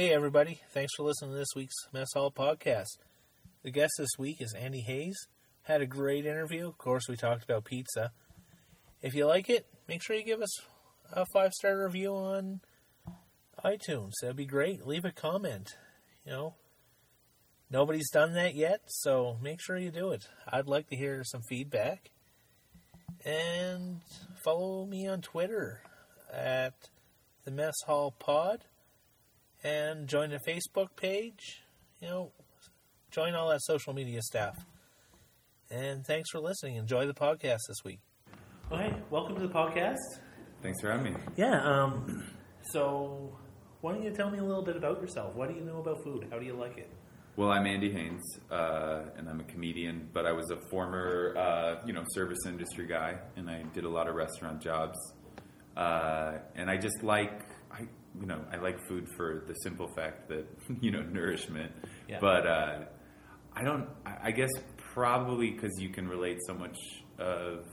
Hey, everybody. Thanks for listening to this week's Mess Hall podcast. The guest this week is Andy Haynes. Had a great interview. Of course, we talked about pizza. If you like it, make sure you give us a five star review on iTunes. That'd be great. Leave a comment. You know, nobody's done that yet, so make sure you do it. I'd like to hear some feedback. And follow me on Twitter at the Mess Hall Pod and join the Facebook page. You know, join all that social media stuff. And thanks for listening. Enjoy the podcast this week. Okay, welcome to the podcast. Thanks for having me. Yeah. Um. So, why don't you tell me a little bit about yourself? What do you know about food? How do you like it? Well, I'm Andy Haynes, uh, and I'm a comedian, but I was a former, uh, you know, service industry guy, and I did a lot of restaurant jobs. Uh, and I just like, I, you know, I like food for the simple fact that, you know, nourishment. Yeah. But uh, I don't, I guess probably because you can relate so much of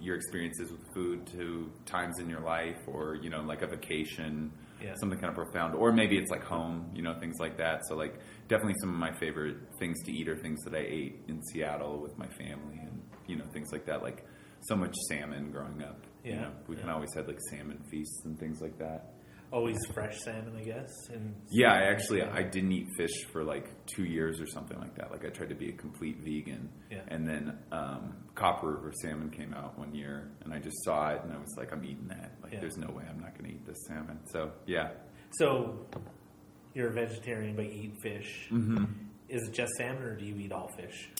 your experiences with food to times in your life or, you know, like a vacation, Yeah. something kind of profound. Or maybe it's like home, you know, things like that. So, like, definitely some of my favorite things to eat are things that I ate in Seattle with my family and, you know, things like that. Like, so much salmon growing up. You Yeah. know, we can Yeah. always had like salmon feasts and things like that. Always fresh salmon, I guess. And Yeah, I actually I didn't eat fish for like two years or something like that. Like I tried to be a complete vegan, Yeah. and then um, Copper River salmon came out one year, and I just saw it, and I was like, I'm eating that. Like, Yeah. there's no way I'm not going to eat this salmon. So yeah, So, you're a vegetarian but you eat fish. hmm Is it just salmon, or do you eat all fish?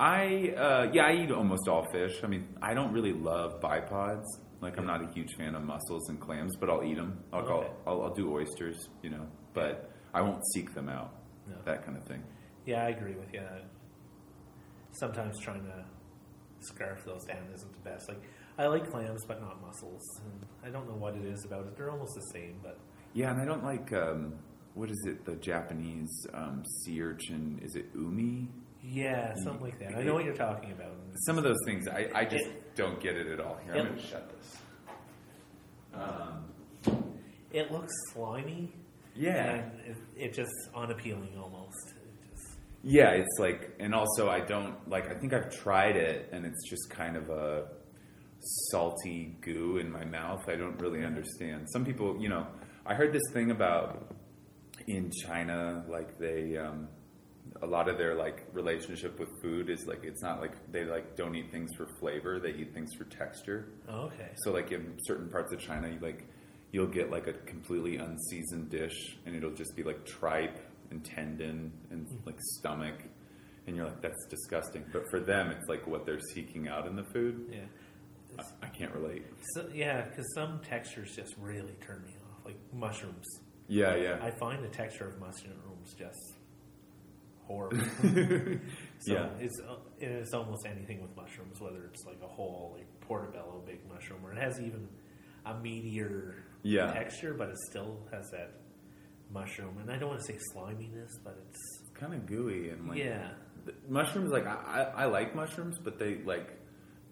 I uh, yeah I eat almost all fish. I mean, I don't really love bipods. Like I'm not a huge fan of mussels and clams, but I'll eat them. I'll, Okay. I'll, I'll, I'll do oysters, you know, but I won't seek them out. No. That kind of thing. Yeah, I agree with you. Sometimes trying to scarf those down isn't the best. Like, I like clams, but not mussels. And I don't know what it is about it. They're almost the same, but Yeah, and I don't like um, what is it? The Japanese um, sea urchin. Is it umi? Yeah, something like that. I know what you're talking about. Some of those things, I, I just don't get it at all. Here, I'm It- going to shut this. Um, It looks slimy. yeah, And it, it just unappealing almost. It just, yeah. It's like, and also I don't like. I think I've tried it, and it's just kind of a salty goo in my mouth. I don't really understand. Some people, you know, I heard this thing about in China, like they, um, a lot of their like relationship with food is like it's not like they like don't eat things for flavor; they eat things for texture. oh, okay. So like in certain parts of China, you like you'll get like a completely unseasoned dish, and it'll just be like tripe and tendon and hmm. like stomach, and you're like that's disgusting. But for them, it's like what they're seeking out in the food. Yeah. I, I can't relate. So, yeah, because some textures just really turn me off, like mushrooms. Yeah, yeah, I find the texture of mushrooms just horrible. so yeah. it's uh, it's almost anything with mushrooms, whether it's like a whole like portobello big mushroom, or it has even a meatier Yeah. texture, but it still has that mushroom. And I don't want to say sliminess, but it's kind of gooey and like yeah, mushrooms. Like I, I, I like mushrooms, but they like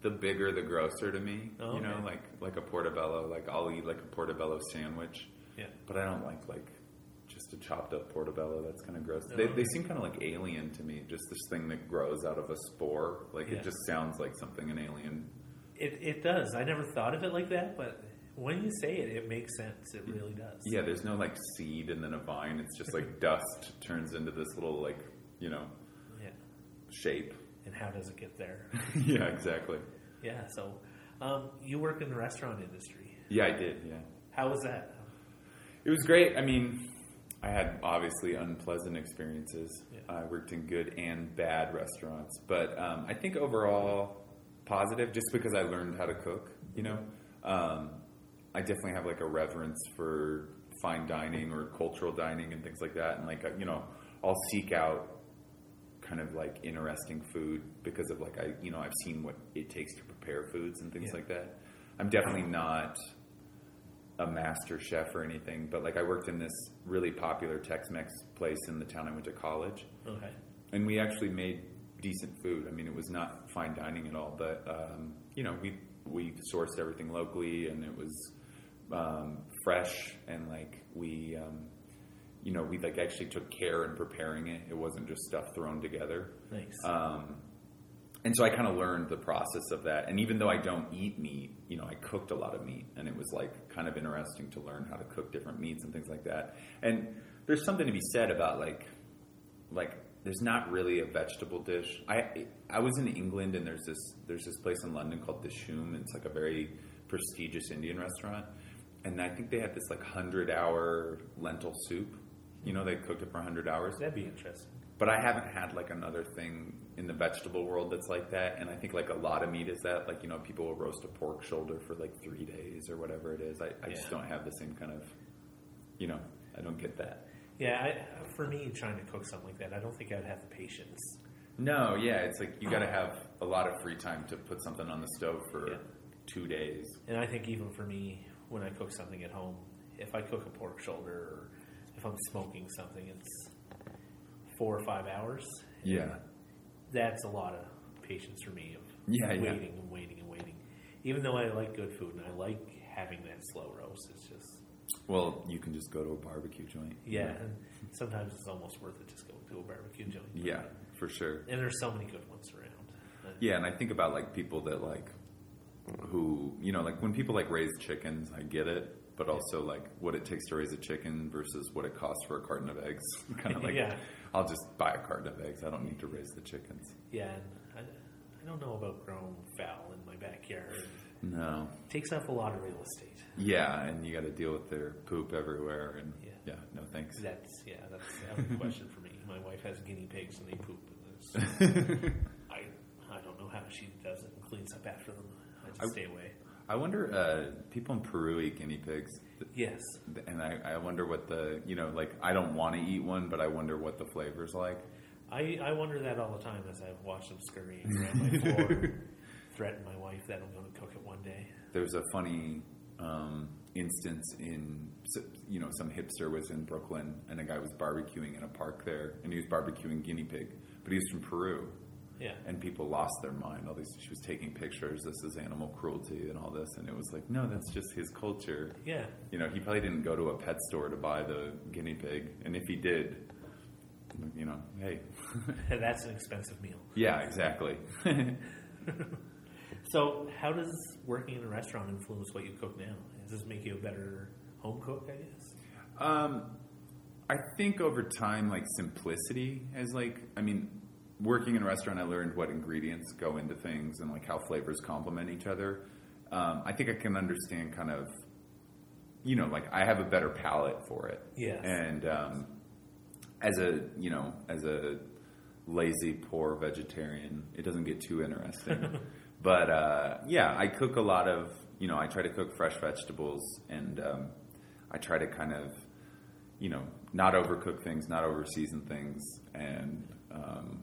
the bigger the grosser to me. Oh, You know, okay. like like a portobello. Like I'll eat like a portobello sandwich. yeah. But I don't like like just a chopped up portobello. That's kind of gross. No. They, they seem kind of like alien to me. Just this thing that grows out of a spore. Like Yeah. it just sounds like something an alien. It it does. I never thought of it like that, but when you say it, it makes sense. It really does. Yeah, there's no like seed and then a vine. It's just like dust turns into this little like you know Yeah. shape. And how does it get there? yeah, exactly. yeah. So, um, you work in the restaurant industry. Yeah, I did. Yeah. How was that? It was great. I mean, I had obviously unpleasant experiences. Yeah. I worked in good and bad restaurants, but um, I think overall positive, just because I learned how to cook. You know, um, I definitely have like a reverence for fine dining or cultural dining and things like that, and like uh, you know, I'll seek out kind of like interesting food because of like I you know I've seen what it takes to prepare foods and things Yeah. like that. I'm definitely not a master chef or anything, but like I worked in this really popular Tex-Mex place in the town I went to college, Okay. and we actually made decent food. I mean, it was not fine dining at all, but um, you know, we we sourced everything locally, and it was um, fresh, and like we, um, you know, we like actually took care in preparing it. It wasn't just stuff thrown together. Nice. Um, and so I kind of learned the process of that. And even though I don't eat meat, you know, I cooked a lot of meat, and it was like kind of interesting to learn how to cook different meats and things like that. And there's something to be said about like, like there's not really a vegetable dish. I I was in England, and there's this there's this place in London called Dishoom, and it's like a very prestigious Indian restaurant. And I think they had this like hundred hour lentil soup. You know, they cooked it for hundred hours That'd be interesting. but I haven't had like another thing in the vegetable world that's like that. And I think like a lot of meat is that. Like you know, people will roast a pork shoulder for like three days or whatever it is. I, I just don't have the same kind of, you know, I don't get that. Yeah, I, for me, trying to cook something like that, I don't think I'd have the patience. No, yeah, it's like you got to have a lot of free time to put something on the stove for Yeah. two days. And I think even for me, when I cook something at home, if I cook a pork shoulder or if I'm smoking something, it's four or five hours. Yeah, That's a lot of patience for me of Yeah, yeah. waiting and waiting and waiting. Even though I like good food and I like having that slow roast, it's just well, you can just go to a barbecue joint. yeah. And sometimes it's almost worth it just go to a barbecue joint. yeah, for sure. And there's so many good ones around. Yeah, and I think about like people that like who you know like when people like raise chickens, I get it, but also like what it takes to raise a chicken versus what it costs for a carton of eggs. kind of like Yeah. I'll just buy a carton of eggs. I don't need to raise the chickens. Yeah, and I, I don't know about grown fowl in my backyard. No. It takes up a lot of real estate. Yeah, and you got to deal with their poop everywhere, and Yeah. yeah, no thanks. That's yeah, that's out of the question for me. My wife has guinea pigs and they poop. And I I don't know how she does it and cleans up after them. I just I- stay away. I wonder, uh, people in Peru eat guinea pigs, Yes, and I, I wonder what the you know like I don't want to eat one, but I wonder what the flavor's like. I I wonder that all the time as I watch them scurrying around my floor. Threaten my wife that I'm going to cook it one day. There's a funny um, instance in you know some hipster was in Brooklyn and a guy was barbecuing in a park there and he was barbecuing guinea pig, but he was from Peru Yeah, and people lost their mind. All these she was taking pictures. This is animal cruelty and all this, and it was like no, that's just his culture. yeah, You know, he probably didn't go to a pet store to buy the guinea pig, and if he did, you know, hey, that's an expensive meal. yeah, exactly. So, how does working in a restaurant influence what you cook now? Does this make you a better home cook? I guess. Um, I think over time, like simplicity has like, I mean, working in a restaurant, I learned what ingredients go into things and like how flavors complement each other. Um, I think I can understand kind of, you know, like I have a better palate for it. Yes. And um, as a, you know, as a lazy, poor vegetarian, it doesn't get too interesting. but uh, yeah, I cook a lot of, you know, I try to cook fresh vegetables and um, I try to kind of, you know, not overcook things, not overseason things, and um,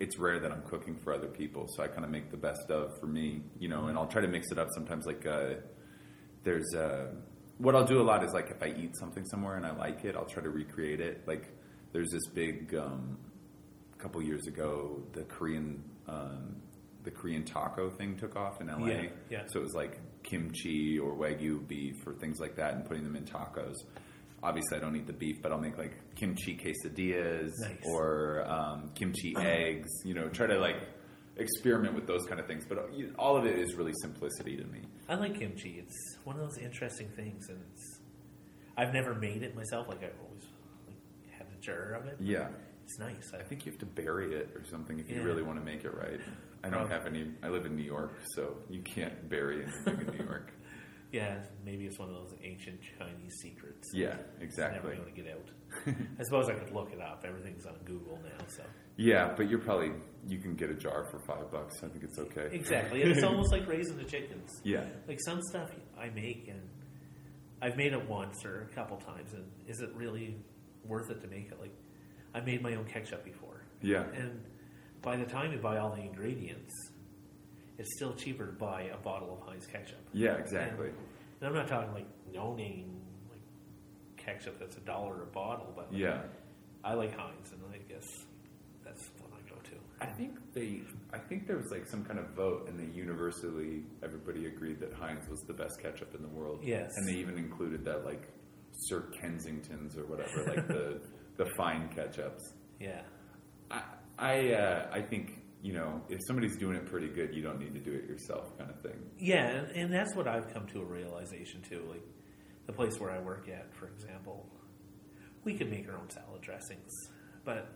it's rare that I'm cooking for other people, so I kind of make the best of for me, you know, and I'll try to mix it up sometimes. Like uh, there's uh, what I'll do a lot is like if I eat something somewhere and I like it, I'll try to recreate it. Like there's this big um, couple years ago, the Korean um, the Korean taco thing took off in LA. Yeah, yeah. So it was like kimchi or wagyu beef or things like that, and putting them in tacos. Obviously, I don't eat the beef, but I'll make like kimchi quesadillas Nice. or um, kimchi eggs. You know, try to like experiment with those kind of things. But all of it is really simplicity to me. I like kimchi. It's one of those interesting things, and it's. I've never made it myself. Like I've always like, had a jar of it. Yeah, It's nice. I I think you have to bury it or something if you really want to make it right. I don't have any. I live in New York, so you can't bury anything in New York. Yeah, maybe it's one of those ancient Chinese secrets. Yeah, It's never exactly. going to get out. I suppose I could look it up. Everything's on Google now, so Yeah, but you're probably you can get a jar for five bucks. I think it's okay. exactly. And it's almost like raising the chickens. Yeah, Like some stuff I make, and I've made it once or a couple times, and is it really worth it to make it? Like I made my own ketchup before, yeah, and by the time you buy all the ingredients, it's still cheaper to buy a bottle of Heinz ketchup. yeah, exactly. And I'm not talking like no name like ketchup that's a dollar a bottle, but like, Yeah, I like Heinz, and I guess that's what I go to. I think they. I think there was like some kind of vote, and they universally everybody agreed that Heinz was the best ketchup in the world. Yes. and they even included that like Sir Kensington's or whatever, like the the fine ketchups. Yeah. I I, uh, I think you know if somebody's doing it pretty good, you don't need to do it yourself, kind of thing. Yeah, and, and that's what I've come to a realization too. Like the place where I work at, for example, we could make our own salad dressings, but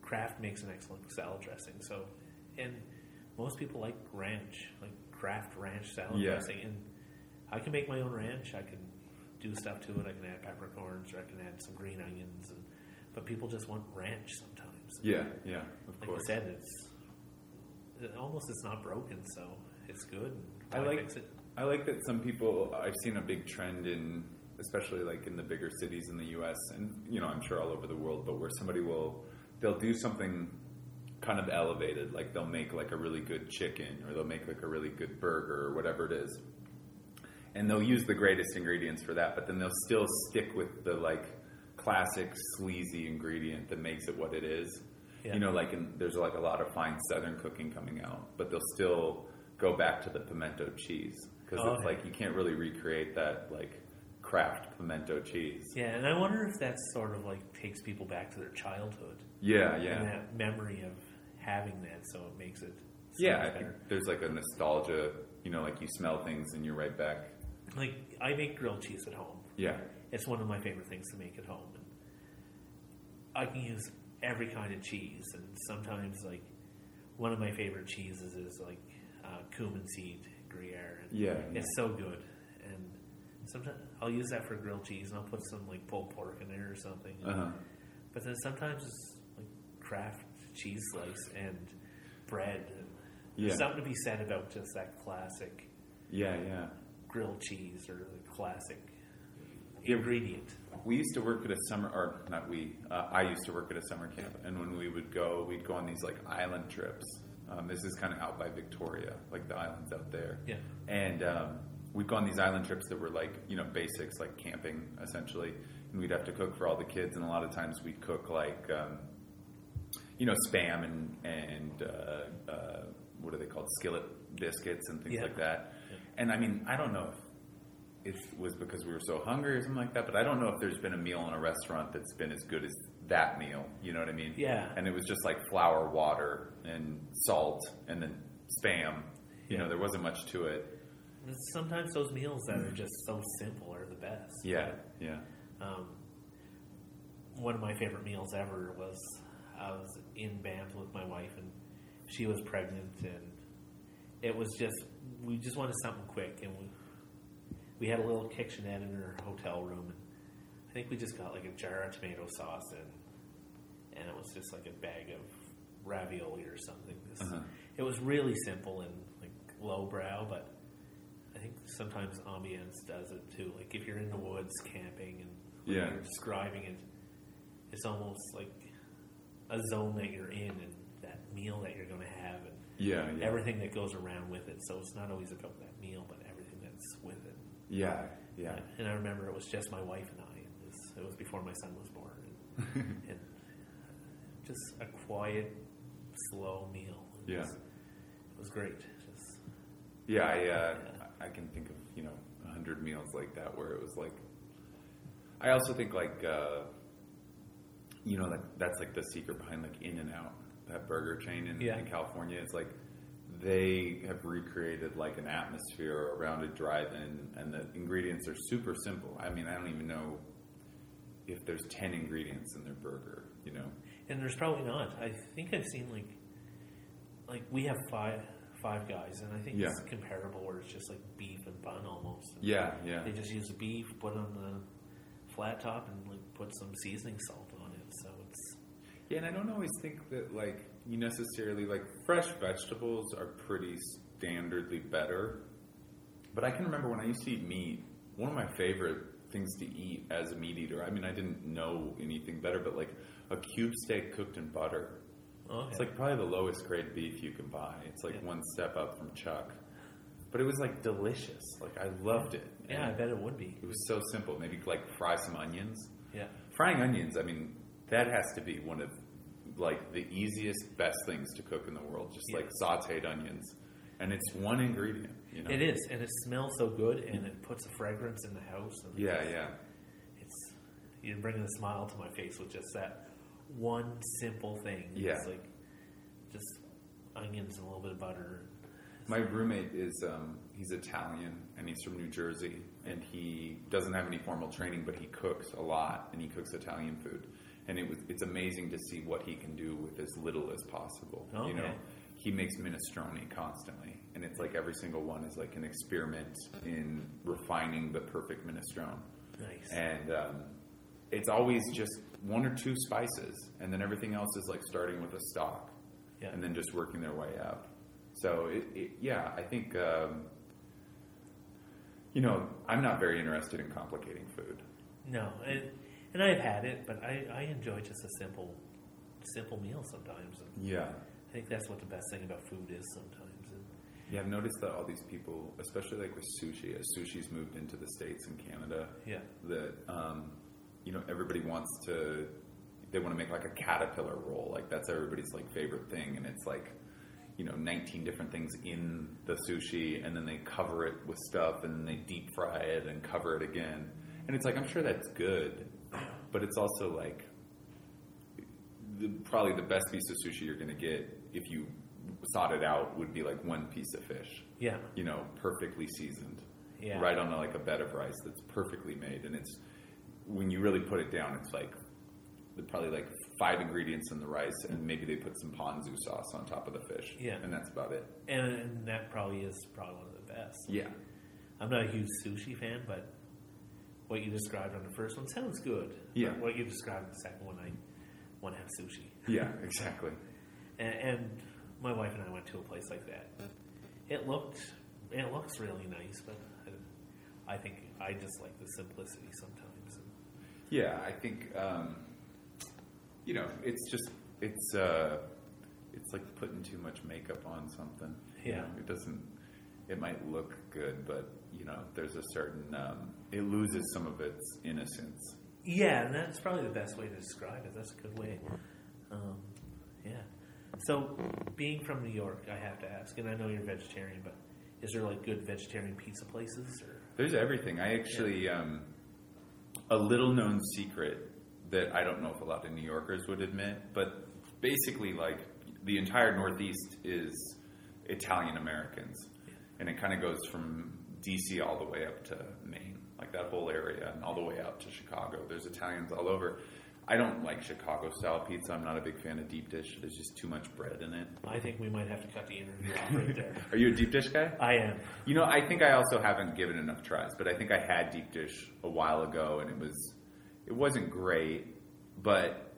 Kraft makes an excellent salad dressing. So, and most people like ranch, like Kraft ranch salad Yeah. dressing, and I can make my own ranch. I can do stuff to it. I can add peppercorns, or I can add some green onions, and but people just want ranch sometimes. Yeah, yeah, of Like course. I said, it's it almost it's not broken, so it's good. I like? I like that some people I've seen a big trend in especially like in the bigger cities in the US and you know I'm sure all over the world but where somebody will they'll do something kind of elevated like they'll make like a really good chicken or they'll make like a really good burger or whatever it is and they'll use the greatest ingredients for that but then they'll still stick with the like classic sleazy ingredient that makes it what it is. Yeah. you know like in, there's like a lot of fine southern cooking coming out but they'll still go back to the pimento cheese because Oh, it's okay. like you can't really recreate that like Kraft pimento cheese. Yeah, and I wonder if that sort of like takes people back to their childhood. Yeah and yeah. that memory of having that, so it makes it yeah I think there's like a nostalgia you know like you smell things and you're right back. Like I make grilled cheese at home. yeah It's one of my favorite things to make at home. And I can use every kind of cheese, and sometimes like one of my favorite cheeses is like uh, cumin seed Gruyere. And Yeah, it's so good. And sometimes I'll use that for grilled cheese, and I'll put some like pulled pork in there or something. uh-huh But then sometimes it's like Kraft cheese slice and bread. And Yeah. There's something to be said about just that classic yeah yeah grilled cheese or the classic. Ingredient. We used to work at a summer, or not we. Uh, I used to work at a summer camp, and when we would go, we'd go on these like island trips. Um, this is kind of out by Victoria, like the islands out there. Yeah. And um, we'd go on these island trips that were like you know basics, like camping essentially, and we'd have to cook for all the kids, and a lot of times we'd cook like um, you know spam and and uh, uh, what are they called, skillet biscuits and things Yeah. like that. Yeah. And I mean, I don't know if it was because we were so hungry or something like that. But I don't know if there's been a meal in a restaurant that's been as good as that meal. You know what I mean? Yeah. And it was just like flour, water, and salt, and then spam. You know, there wasn't much to it. Sometimes those meals that are just so simple are the best. Yeah, yeah, Um, one of my favorite meals ever was I was in Banff with my wife, and she was pregnant, and it was just we just wanted something quick, and we we had a little kitchenette in our hotel room, and I think we just got like a jar of tomato sauce, and and it was just like a bag of ravioli or something. This- Uh-huh. It was really simple and like lowbrow, but I think sometimes ambience does it too. Like if you're in the woods camping and like Yeah. you're describing it, it's almost like a zone that you're in and that meal that you're going to have and yeah, yeah, everything that goes around with it. So it's not always about that meal, but everything that's with it. Yeah, yeah. And I remember it was just my wife and I. It was, it was before my son was born, and, and just a quiet, slow meal. It Yeah. was, it was great. Just, Yeah, I, uh, I can think of you know a hundred meals like that where it was like. I also think like uh, you know like that's like the secret behind like In-N-Out, that burger chain in, Yeah. in California. It's like they have recreated like an atmosphere around a drive-in, and the ingredients are super simple. I mean, I don't even know if there's ten ingredients in their burger. You know? and there's probably not. I think I've seen like, like we have five five guys, and I think Yeah. it's comparable where it's just like beef and bun almost. And Yeah, yeah, They just use beef, put it on the flat top, and like put some seasoning salt on it. So it's Yeah, and I don't always think that like you necessarily like fresh vegetables are pretty standardly better. But I can remember when I used to eat meat, one of my favorite things to eat as a meat eater. I mean, I didn't know anything better, but like a cube steak cooked in butter. okay. It's like probably the lowest grade beef you can buy. It's like Yeah. one step up from chuck. But it was like delicious. Like I loved it. yeah, I bet it would be. It was so simple. Maybe like fry some onions Yeah, frying onions i mean that has to be one of like the easiest best things to cook in the world just Yeah. like sauteed onions and it's one ingredient you know it is, and it smells so good, and it puts a fragrance in the house. And yeah yeah It's you're bringing a smile to my face with just that one simple thing. Yeah. It's like just onions and a little bit of butter. My roommate is um, he's Italian and he's from New Jersey and he doesn't have any formal training, but he cooks a lot and he cooks Italian food. And it was it's amazing to see what he can do with as little as possible. You know, he makes minestrone constantly, and it's like every single one is like an experiment in refining the perfect minestrone. Nice. And um, it's always just one or two spices, and then everything else is like starting with a stock Yeah. and then just working their way up. So, it, it, yeah, I think, um, you know, I'm not very interested in complicating food. No, and and I've had it, but I, I enjoy just a simple simple meal sometimes. And Yeah. I think that's what the best thing about food is sometimes. And Yeah, I've noticed that all these people, especially like with sushi, as sushi's moved into the States and Canada, yeah, that, um, you know, everybody wants to, they want to make like a caterpillar roll. Like that's everybody's like favorite thing. And it's like, you know, 19 different things in the sushi and then they cover it with stuff and then they deep fry it and cover it again. And it's like, I'm sure that's good, but it's also like, the, probably the best piece of sushi you're going to get if you sought it out would be like one piece of fish, yeah, you know, perfectly seasoned, Yeah. right on a, like a bed of rice that's perfectly made, and it's when you really put it down, it's like probably like five ingredients in the rice, and maybe they put some ponzu sauce on top of the fish, Yeah. and that's about it. and, and that probably is probably one of the best. Yeah, I'm not a huge sushi fan, but what you described on the first one sounds good. Yeah. But what you described on the second one, I want to have sushi. yeah, exactly. And, and my wife and I went to a place like that. It looked, it looks really nice, but I, I think I just like the simplicity sometimes. Yeah, I think um, you know it's just it's uh, it's like putting too much makeup on something. You Yeah. know, it doesn't. It might look good, but you know, there's a certain um, it loses some of its innocence. Yeah, and that's probably the best way to describe it. That's a good way. Um, yeah. So, being from New York, I have to ask, and I know you're vegetarian, but is there like good vegetarian pizza places? Or There's everything. I actually um, a little known secret that I don't know if a lot of New Yorkers would admit, but basically, like the entire Northeast is Italian Americans, and it kind of goes from DC all the way up to Maine, like that whole area, and all the way out to Chicago. There's Italians all over. I don't like Chicago style pizza. I'm not a big fan of deep dish. There's just too much bread in it. I think we might have to cut the interview off right there. Are you a deep dish guy? I am. You know, I think I also haven't given enough tries, but I think I had deep dish a while ago, and it was it wasn't great. But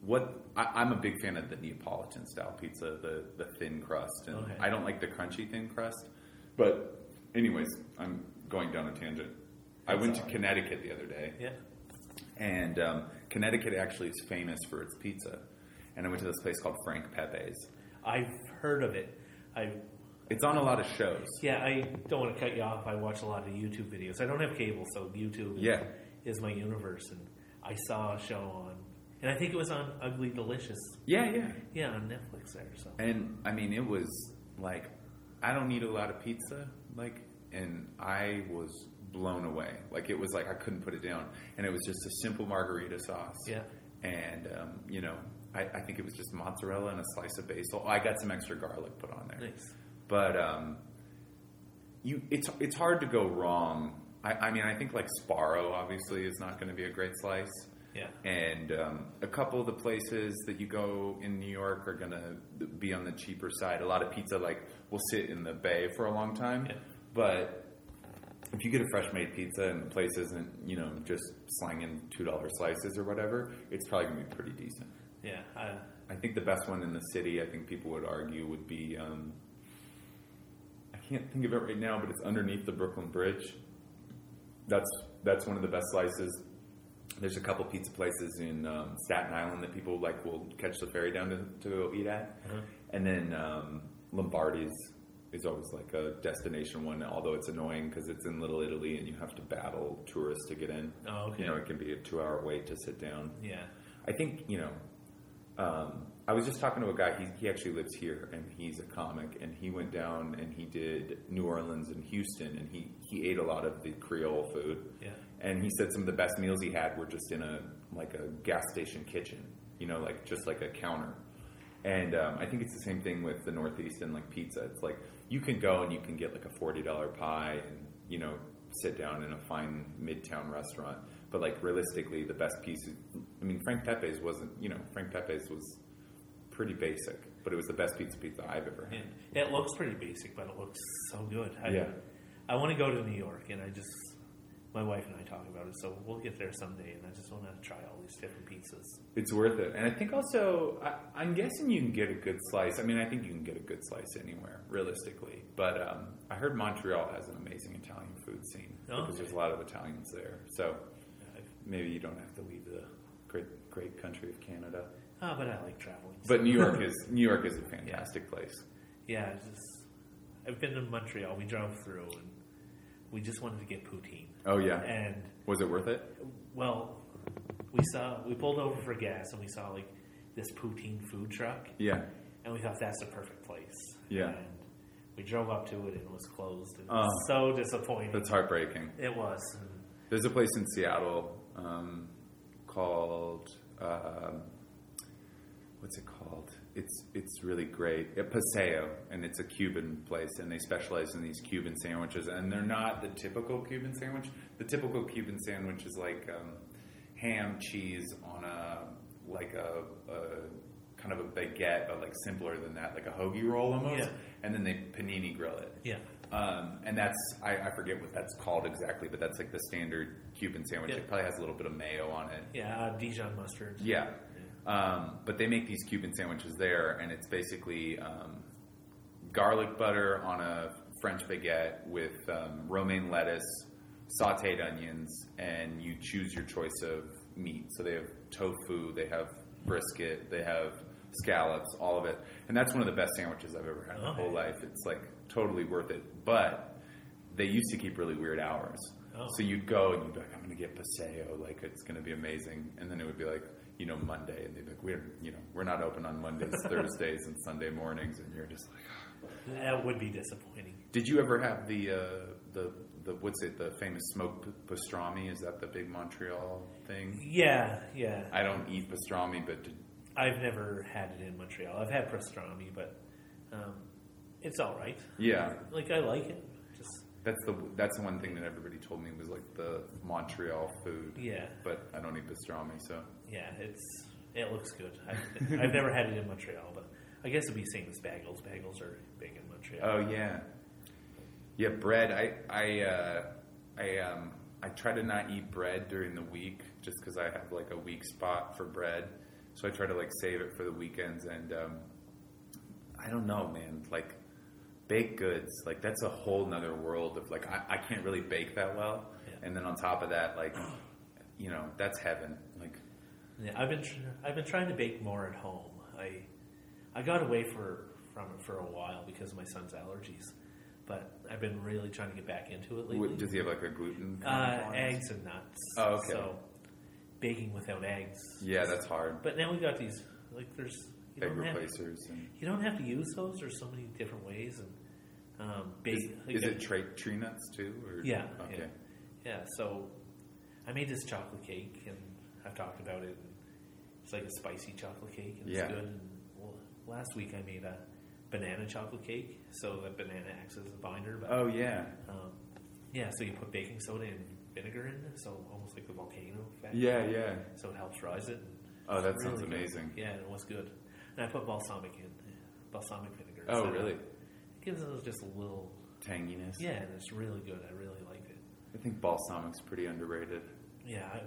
what I, I'm a big fan of the Neapolitan style pizza, the the thin crust, and Okay. I don't like the crunchy thin crust. But anyways, I'm going down a tangent. I went to. Connecticut the other day, Yeah. and um, Connecticut actually is famous for its pizza. And I went to this place called Frank Pepe's. I've heard of it. I It's on a lot of shows. yeah. I don't want to cut you off. I watch a lot of YouTube videos. I don't have cable, so YouTube is, Yeah. is my universe. And I saw a show on, and I think it was on Ugly Delicious. Yeah, yeah. Yeah, on Netflix there. So And I mean, it was like, I don't eat a lot of pizza, like, and I was blown away. Like, it was like I couldn't put it down. And it was just a simple margarita sauce. Yeah. And, um, you know, I, I think it was just mozzarella and a slice of basil. I got some extra garlic put on there. nice. But um, you, it's it's hard to go wrong. I, I mean, I think like Sbarro obviously is not going to be a great slice. Yeah. And um, a couple of the places that you go in New York are going to be on the cheaper side. A lot of pizza like will sit in the bay for a long time, Yeah. but if you get a fresh made pizza and the place isn't, you know, just slanging two dollar slices or whatever, it's probably going to be pretty decent. Yeah. I, I think the best one in the city, I think people would argue, would be. Um, I can't think of it right now, but it's underneath the Brooklyn Bridge. That's that's one of the best slices. There's a couple pizza places in um, Staten Island that people like will catch the ferry down to, to go eat at, Uh-huh. and then um, Lombardi's is always like a destination one. Although it's annoying because it's in Little Italy and you have to battle tourists to get in. Oh, okay. You know, it can be a two-hour wait to sit down. yeah. I think you know. Um, I was just talking to a guy. He he actually lives here, and he's a comic. And he went down and he did New Orleans and Houston, and he he ate a lot of the Creole food. Yeah. and he said some of the best meals he had were just in a like a gas station kitchen, you know, like just like a counter. And um, I think it's the same thing with the Northeast and like pizza. It's like you can go and you can get like a forty dollar pie and you know sit down in a fine midtown restaurant. But like realistically, the best piece. I mean, Frank Pepe's wasn't. You know, Frank Pepe's was pretty basic, but it was the best pizza pizza I've ever had. It, it looks pretty basic, but it looks so good. I, Yeah. I want to go to New York, and I just my wife and I talk about it, so we'll get there someday, and I just want to try all these different pizzas. It's worth it, and I think also I, I'm guessing you can get a good slice. I mean, I think you can get a good slice anywhere, realistically. But um, I heard Montreal has an amazing Italian food scene Oh, because okay. there's a lot of Italians there. So maybe you don't have to leave the great great country of Canada. Ah, but I like traveling. But New York is New York is a fantastic place. yeah, just I've been to Montreal. We drove through, and we just wanted to get poutine. Oh yeah, And was it worth it? well, we saw we pulled over for gas, and we saw like this poutine food truck, Yeah, and we thought that's the perfect place. Yeah. And we drove up to it, and it was closed. And it Oh. so disappointing. that's heartbreaking. It was. There's a place in Seattle um, called um, what's it called? It's it's really great. Paseo, and it's a Cuban place, and they specialize in these Cuban sandwiches, and they're not the typical Cuban sandwich. The typical Cuban sandwich is like um, ham, cheese on a like a, a kind of a baguette, but like simpler than that, like a hoagie roll almost, Yeah. and then they panini grill it. Yeah. Um, and that's I, I forget what that's called exactly, but that's like the standard Cuban sandwich. Yeah. It probably has a little bit of mayo on it. Yeah, uh, Dijon mustard. Yeah. Um, but they make these Cuban sandwiches there, and it's basically um, garlic butter on a French baguette with um, romaine lettuce, sauteed onions, and you choose your choice of meat. So they have tofu, they have brisket, they have scallops, all of it. And that's one of the best sandwiches I've ever had in my Okay. whole life. It's like totally worth it. But they used to keep really weird hours. Oh. So you'd go and you'd be like, I'm going to get paseo, like it's going to be amazing. And then it would be like, you know, Monday, and they'd be like, we're, you know, we're not open on Mondays, Thursdays, and Sunday mornings, and you're just like, That would be disappointing. did you ever have the uh, the the what's it the famous smoked pastrami? Is that the big Montreal thing? Yeah, yeah. I don't eat pastrami, but did, I've never had it in Montreal. I've had pastrami, but um, it's all right. yeah, Like I like it. Just that's the that's the one thing that everybody told me was like the Montreal food. yeah, But I don't eat pastrami, so yeah. It's it looks good. I, I've never had it in Montreal, but I guess it'd be same as bagels. Bagels are big in Montreal. Oh yeah, yeah. Bread. I I uh, I um I try to not eat bread during the week just because I have like a weak spot for bread. So I try to like save it for the weekends. And um, I don't know, man. Like baked goods, like that's a whole nother world of like I, I can't really bake that well. Yeah. And then on top of that, like you know, that's heaven. Like Yeah, I've been tr- I've been trying to bake more at home. I I got away for from it for a while because of my son's allergies, but I've been really trying to get back into it lately. does he have like a gluten? uh, eggs and nuts. Oh, okay. So baking without eggs. Yeah, that's hard. But now we got these like there's you Egg don't have replacers. And, you don't have to use those. There's so many different ways and um, bake. is, like is I- it tra- tree nuts too? Or? Yeah, Okay. yeah. Yeah, so I made this chocolate cake, and I've talked about it. And it's like a spicy chocolate cake, and Yeah. it's good. And well, last week I made a banana chocolate cake, so the banana acts as a binder. But Oh yeah. um, yeah, so you put baking soda and vinegar in, it, so almost like the volcano effect. Yeah, yeah. So it helps rise it. Oh, that sounds really good. amazing. Yeah, it was good. And I put balsamic in, balsamic vinegar. Oh, So really? It gives it just a little. Tanginess. Yeah, and it's really good. I really liked it. I think balsamic's pretty underrated. Yeah, I,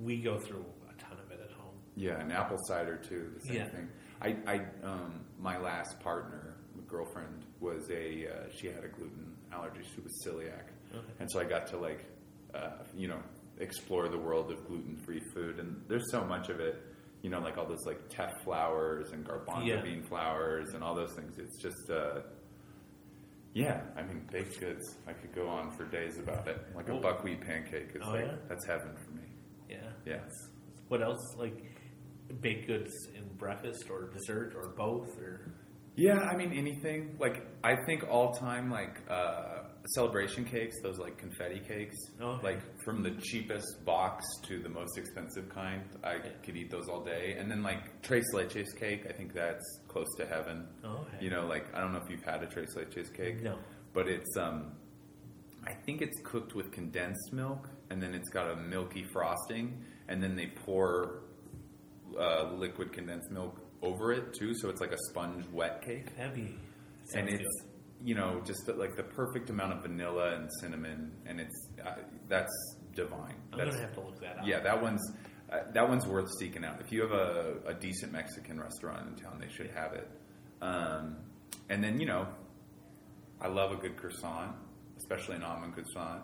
we go through a ton of it at home. Yeah, and apple cider too. The same Yeah. thing. I, I, um, my last partner, girlfriend, was a. Uh, she had a gluten allergy. She was celiac, Okay. and so I got to like, uh, you know, explore the world of gluten-free food. And there's so much of it. You know, like all those like teff flours and garbanzo Yeah. bean flours and all those things. It's just. Uh, yeah, I mean baked goods. I could go on for days about it. Like a buckwheat pancake is Oh, like yeah? that's heaven for me. Yeah. Yeah. What else? Like baked goods in breakfast or dessert or both or Yeah, I mean anything. Like I think all time like uh, celebration cakes, those like confetti cakes, Okay. like from the cheapest box to the most expensive kind. I could eat those all day. And then like tres leches cake, I think that's close to heaven. Oh, okay. You know, like I don't know if you've had a tres leches cake. No. But it's um I think it's cooked with condensed milk and then it's got a milky frosting and then they pour uh, liquid condensed milk over it too, so it's like a sponge wet cake That'd be. and sounds it's you know just the, like the perfect amount of vanilla and cinnamon, and it's uh, that's divine. I'm That's, gonna have to look that up. yeah, that one's uh, that one's worth seeking out. If you have a, a decent Mexican restaurant in town, they should have it. Um, and then you know, I love a good croissant, especially an almond croissant.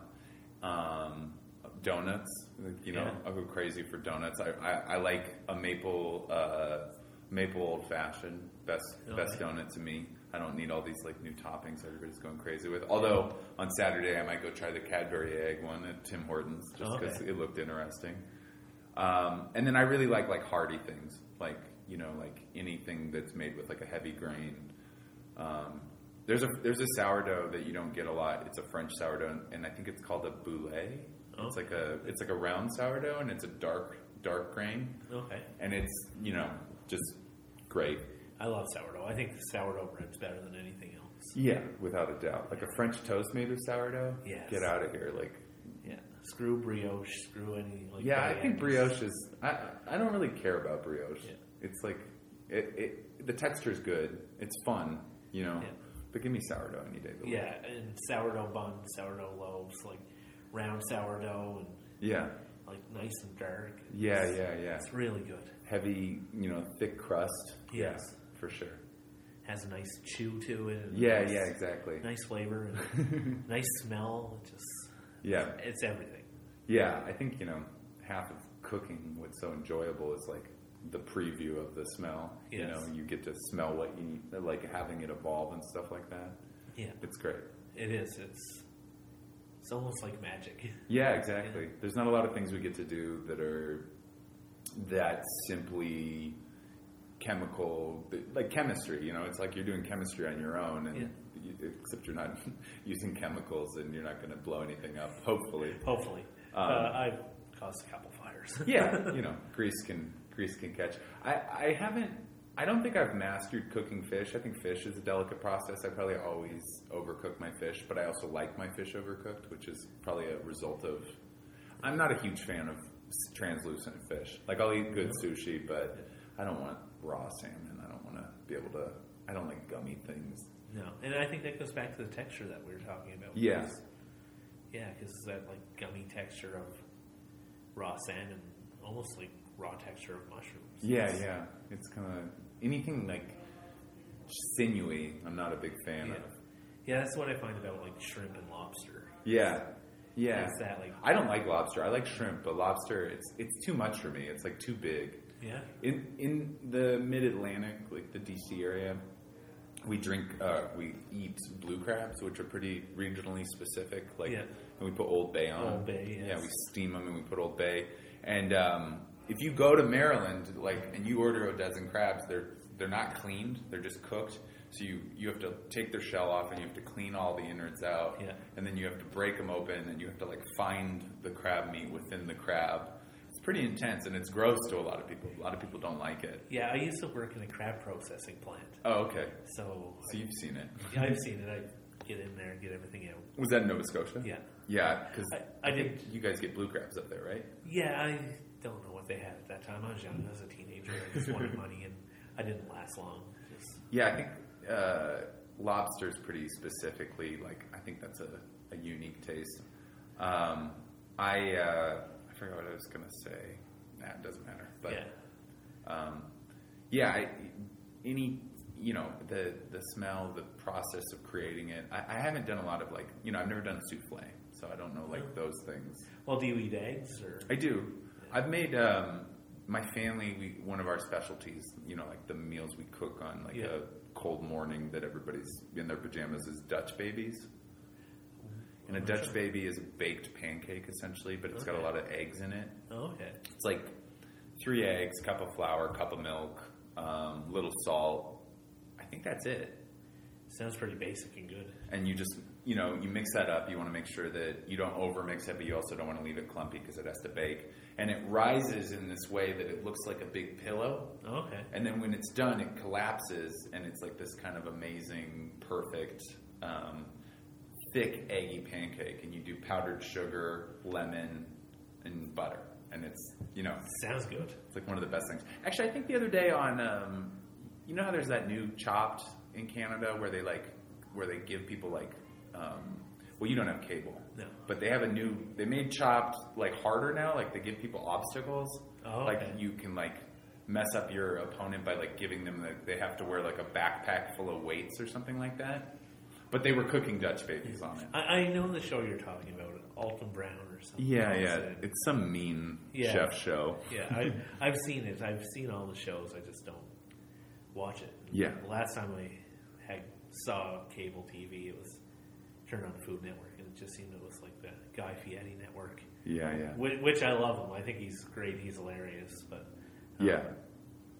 Um, donuts, you know, Yeah. I'll go crazy for donuts. I, I, I like a maple uh, maple old fashioned best best donut to me. I don't need all these like new toppings everybody's going crazy with. Although on Saturday I might go try the Cadbury egg one at Tim Hortons just because Okay. it looked interesting. Um, and then I really like like hearty things, like you know, like anything that's made with like a heavy grain. Um, there's a there's a sourdough that you don't get a lot. It's a French sourdough, and I think it's called a boulet. It's like a it's like a round sourdough, and it's a dark dark grain, Okay. and it's you know just great. I love sourdough. I think sourdough bread's better than anything else. Yeah, without a doubt. Like a French toast made with sourdough. Yeah. Get out of here. Like Yeah. Screw brioche. Screw any. Like yeah, I think brioche is. I I don't really care about brioche. Yeah. It's like it, it. The texture is good. It's fun, you know. Yeah. But give me sourdough any day of the week. Yeah, and sourdough buns, sourdough loaves, like round sourdough, and Yeah. like nice and dark. Yeah. It's- Yeah. Yeah. It's really good. Heavy, you know, thick crust. Yes. Yeah, for sure. Has a nice chew to it. Yeah. nice- Yeah. Exactly. Nice flavor and nice smell. It just Yeah. it's everything. Yeah. I think you know half of cooking. What's so enjoyable is like the preview of the smell. You know, you get to smell what you need, like having it evolve and stuff like that. Yeah, It's great. it is. It's it's almost like magic. Yeah, exactly. There's not a lot of things we get to do that are that simply chemical, like chemistry. You know, it's like you're doing chemistry on your own, and you, except you're not using chemicals, and you're not going to blow anything up. Hopefully, Hopefully, Um, uh, I've caused a couple fires. yeah. You know, grease can grease can catch. I I haven't. I don't think I've mastered cooking fish. I think fish is a delicate process. I probably always overcook my fish, but I also like my fish overcooked, which is probably a result of. I'm not a huge fan of translucent fish. Like I'll eat good sushi, but I don't want raw salmon. I don't want to be able to. I don't like gummy things. no, and I think that goes back to the texture that we were talking about. Yeah. because- yeah, because that like gummy texture of raw salmon, almost like raw texture of mushrooms. Yeah, It's- yeah. It's kind of anything like sinewy. I'm not a big fan yeah. of. Yeah, that's what I find about like shrimp and lobster. Yeah, yeah. That like I don't like lobster. I like shrimp, but lobster it's it's too much for me. It's like too big. Yeah, In in the mid Atlantic, like the DC area, we drink uh, we eat blue crabs, which are pretty regionally specific. Like Yeah. and we put Old Bay on. Old Bay, Yeah, we steam them and we put Old Bay. And um, if you go to Maryland, like and you order a dozen crabs, they're they're not cleaned. They're just cooked. So you, you have to take their shell off and you have to clean all the innards out. Yeah. And then you have to break them open and you have to like find the crab meat within the crab. Pretty intense and it's gross to a lot of people. A lot of people don't like it. yeah. I used to work in a crab processing plant, Oh, okay. so So you've seen it. yeah, I've seen it. I get in there and get everything out. Was that in Nova Scotia? Yeah, Yeah, because I- I think did- you guys get blue crabs up there, right? yeah. I don't know what they had at that time. I was young. I was a teenager. I just wanted money, and I didn't last long. Just, Yeah, I think uh, lobster's pretty specifically like I think that's a, a unique taste. Um, I uh, I forgot what I was gonna say. Nah, it doesn't matter. But yeah, um, yeah, I, any you know the the smell, the process of creating it. I, I haven't done a lot of like you know I've never done souffle, so I don't know like those things. Well, do you eat eggs or? I do. I've made um, my family. We one of our specialties. You know, like the meals we cook on like Yeah. a cold morning that everybody's in their pajamas is Dutch babies. And a Dutch baby is a baked pancake essentially, but it's got a lot of eggs in it. Oh, okay. It's like three eggs, cup of flour, cup of milk, um, little salt. I think that's it. Sounds pretty basic and good. And you just, you know, you mix that up. You want to make sure that you don't over mix it, but you also don't want to leave it clumpy because it has to bake. And it rises in this way that it looks like a big pillow. Okay. And then when it's done, it collapses, and it's like this kind of amazing, perfect, um, thick, eggy pancake. And you do powdered sugar, lemon, and butter. And it's, you know, Sounds good. it's like one of the best things. Actually, I think the other day on, um, you know how there's that new Chopped in Canada where they like, where they give people like, um, well, you don't have cable, No. but they have a new. They made Chopped like harder now. Like they give people obstacles. Oh, like okay. you can like mess up your opponent by like giving them the, they have to wear like a backpack full of weights or something like that. But they were cooking Dutch babies on it. I, I know the show you're talking about, Alton Brown or something. Yeah, yeah. and- It's some mean Yeah. chef show. yeah, I, I've seen it. I've seen all the shows. I just don't watch it. Yeah. The last time I had saw cable TV, it was turned on Food Network, and it just seemed it was like the Guy Fieri network, Yeah, yeah. which, which I love him. I think he's great. He's hilarious, but um, Yeah.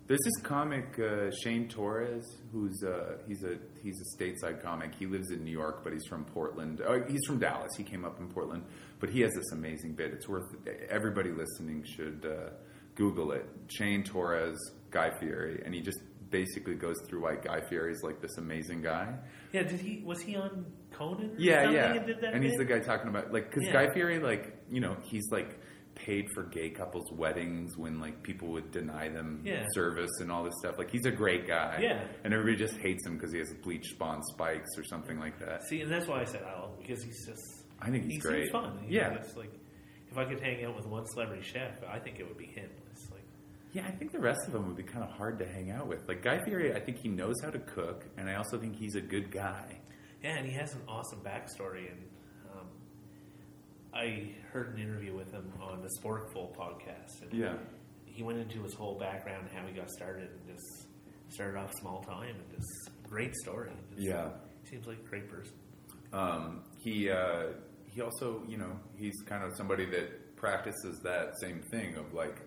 There's this comic uh, Shane Torres, who's uh, he's a he's a stateside comic. He lives in New York, but he's from Portland. Oh, he's from Dallas. He came up in Portland, but he has this amazing bit. It's worth everybody listening should uh, Google it. Shane Torres, Guy Fieri, and he just basically goes through why Guy Fieri is like this amazing guy. yeah. Did he was he on Conan? Or Yeah, something yeah. And, did that and he's the guy talking about like because Yeah. Guy Fieri, like you know, he's like paid for gay couples' weddings when like people would deny them Yeah. service and all this stuff. Like he's a great guy. Yeah. and everybody just hates him because he has bleach spawn spikes or something like that. See, and that's why I said him because he's just I think he's he great. seems fun. Yeah. just like if I could hang out with one celebrity chef, I think it would be him. It's like Yeah, I think the rest of them would be kind of hard to hang out with. Like Guy Fieri, I think he knows how to cook, and I also think he's a good guy. yeah, and he has an awesome backstory. And I heard an interview with him on the Sporkful podcast. And Yeah. he went into his whole background and how he got started, and just started off small time, and just great story. Just, Yeah. seems like a great person. Um, he uh, he also, you know, he's kind of somebody that practices that same thing of like.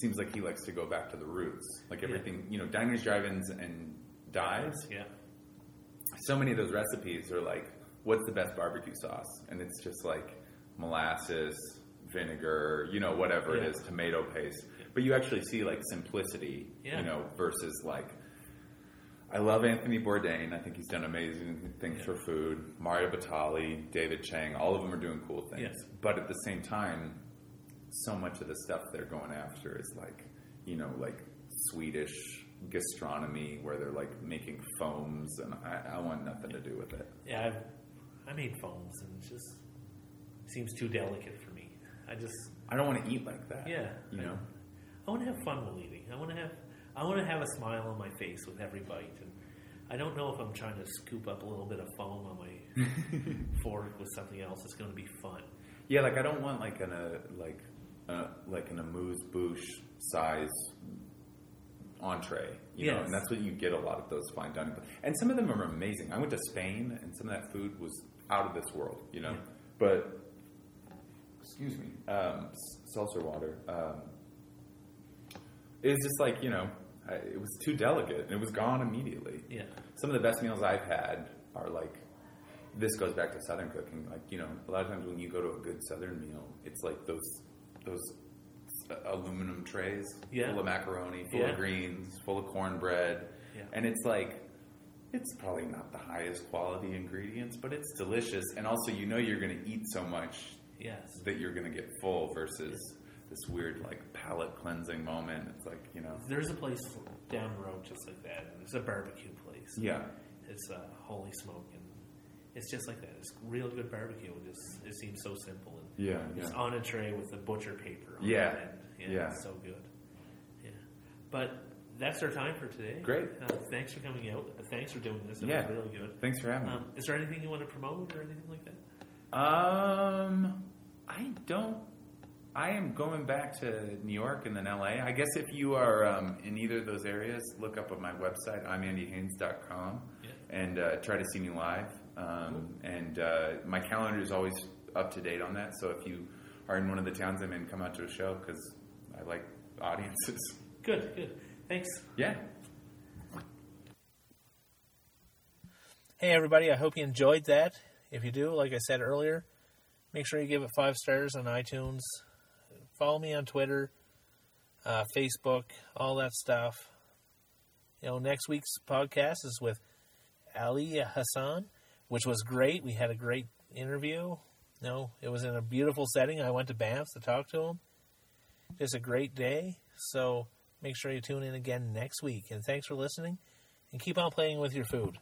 Seems like he likes to go back to the roots, like Yeah. everything, you know, diners, drive-ins, and dives. Yeah, So many of those recipes are like, "What's the best barbecue sauce?" And it's just like molasses, vinegar, you know, whatever Yeah. it is, tomato paste. But you actually see like simplicity, Yeah. you know, versus like I love Anthony Bourdain. I think he's done amazing things for food. Mario Batali, David Chang, all of them are doing cool things. But at the same time, so much of the stuff they're going after is like, you know, like Swedish gastronomy where they're like making foams, and I, I want nothing to do with it. yeah. I've, I made foams, and just seems too delicate for me. I just I don't want to eat like that. Yeah. you know. I want to have fun while eating. I want to have I want to have a smile on my face with every bite, and I don't know if I'm trying to scoop up a little bit of foam on my fork with something else. It's going to be fun. Yeah, like I don't want like an a like uh, like an amuse bouche size entree, you know, and that's what you get a lot of those fine dining. And some of them are amazing. I went to Spain, and some of that food was out of this world, you know. Yeah. But excuse me, um, seltzer water. Um, it was just like you know, I, it was too delicate, and it was gone immediately. Yeah, Some of the best meals I've had are like this goes back to southern cooking. Like you know, a lot of times when you go to a good southern meal, it's like those those aluminum trays Yeah. full of macaroni, full Yeah. of greens, full of cornbread, Yeah. and it's like it's probably not the highest quality ingredients, but it's delicious. And also, you know, you're going to eat so much yes, that you're going to get full versus this weird like palate cleansing moment. It's like you know, there's a place down the road just like that. It's a barbecue place. yeah, It's uh, Holy Smoke, and it's just like that. It's real good barbecue. It just it seems so simple and yeah, It's yeah. on a tray with the butcher paper. On Yeah. the end. yeah, Yeah. it's so good. Yeah, but that's our time for today. Great. Uh, thanks for coming out. Uh, Thanks for doing this. It Yeah. was really good. Thanks for having me. Um, is there anything you want to promote or anything like that? Um, I don't. I am going back to New York and then LA. I guess if you are um, in either of those areas, look up on my website, imandyhaynes.com, Yeah. and uh, try to see me live. Um, and uh, my calendar is always up to date on that. So if you are in one of the towns I'm in, come out to a show because I like audiences. Good, good. Thanks. Yeah. Hey, everybody, I hope you enjoyed that. If you do, like I said earlier, make sure you give it five stars on iTunes. Follow me on Twitter, uh, Facebook, all that stuff. You know, next week's podcast is with Ali Hassan, which was great. We had a great interview. You know, it was in a beautiful setting. I went to Banff to talk to him. Just a great day. So make sure you tune in again next week. And thanks for listening. And keep on playing with your food.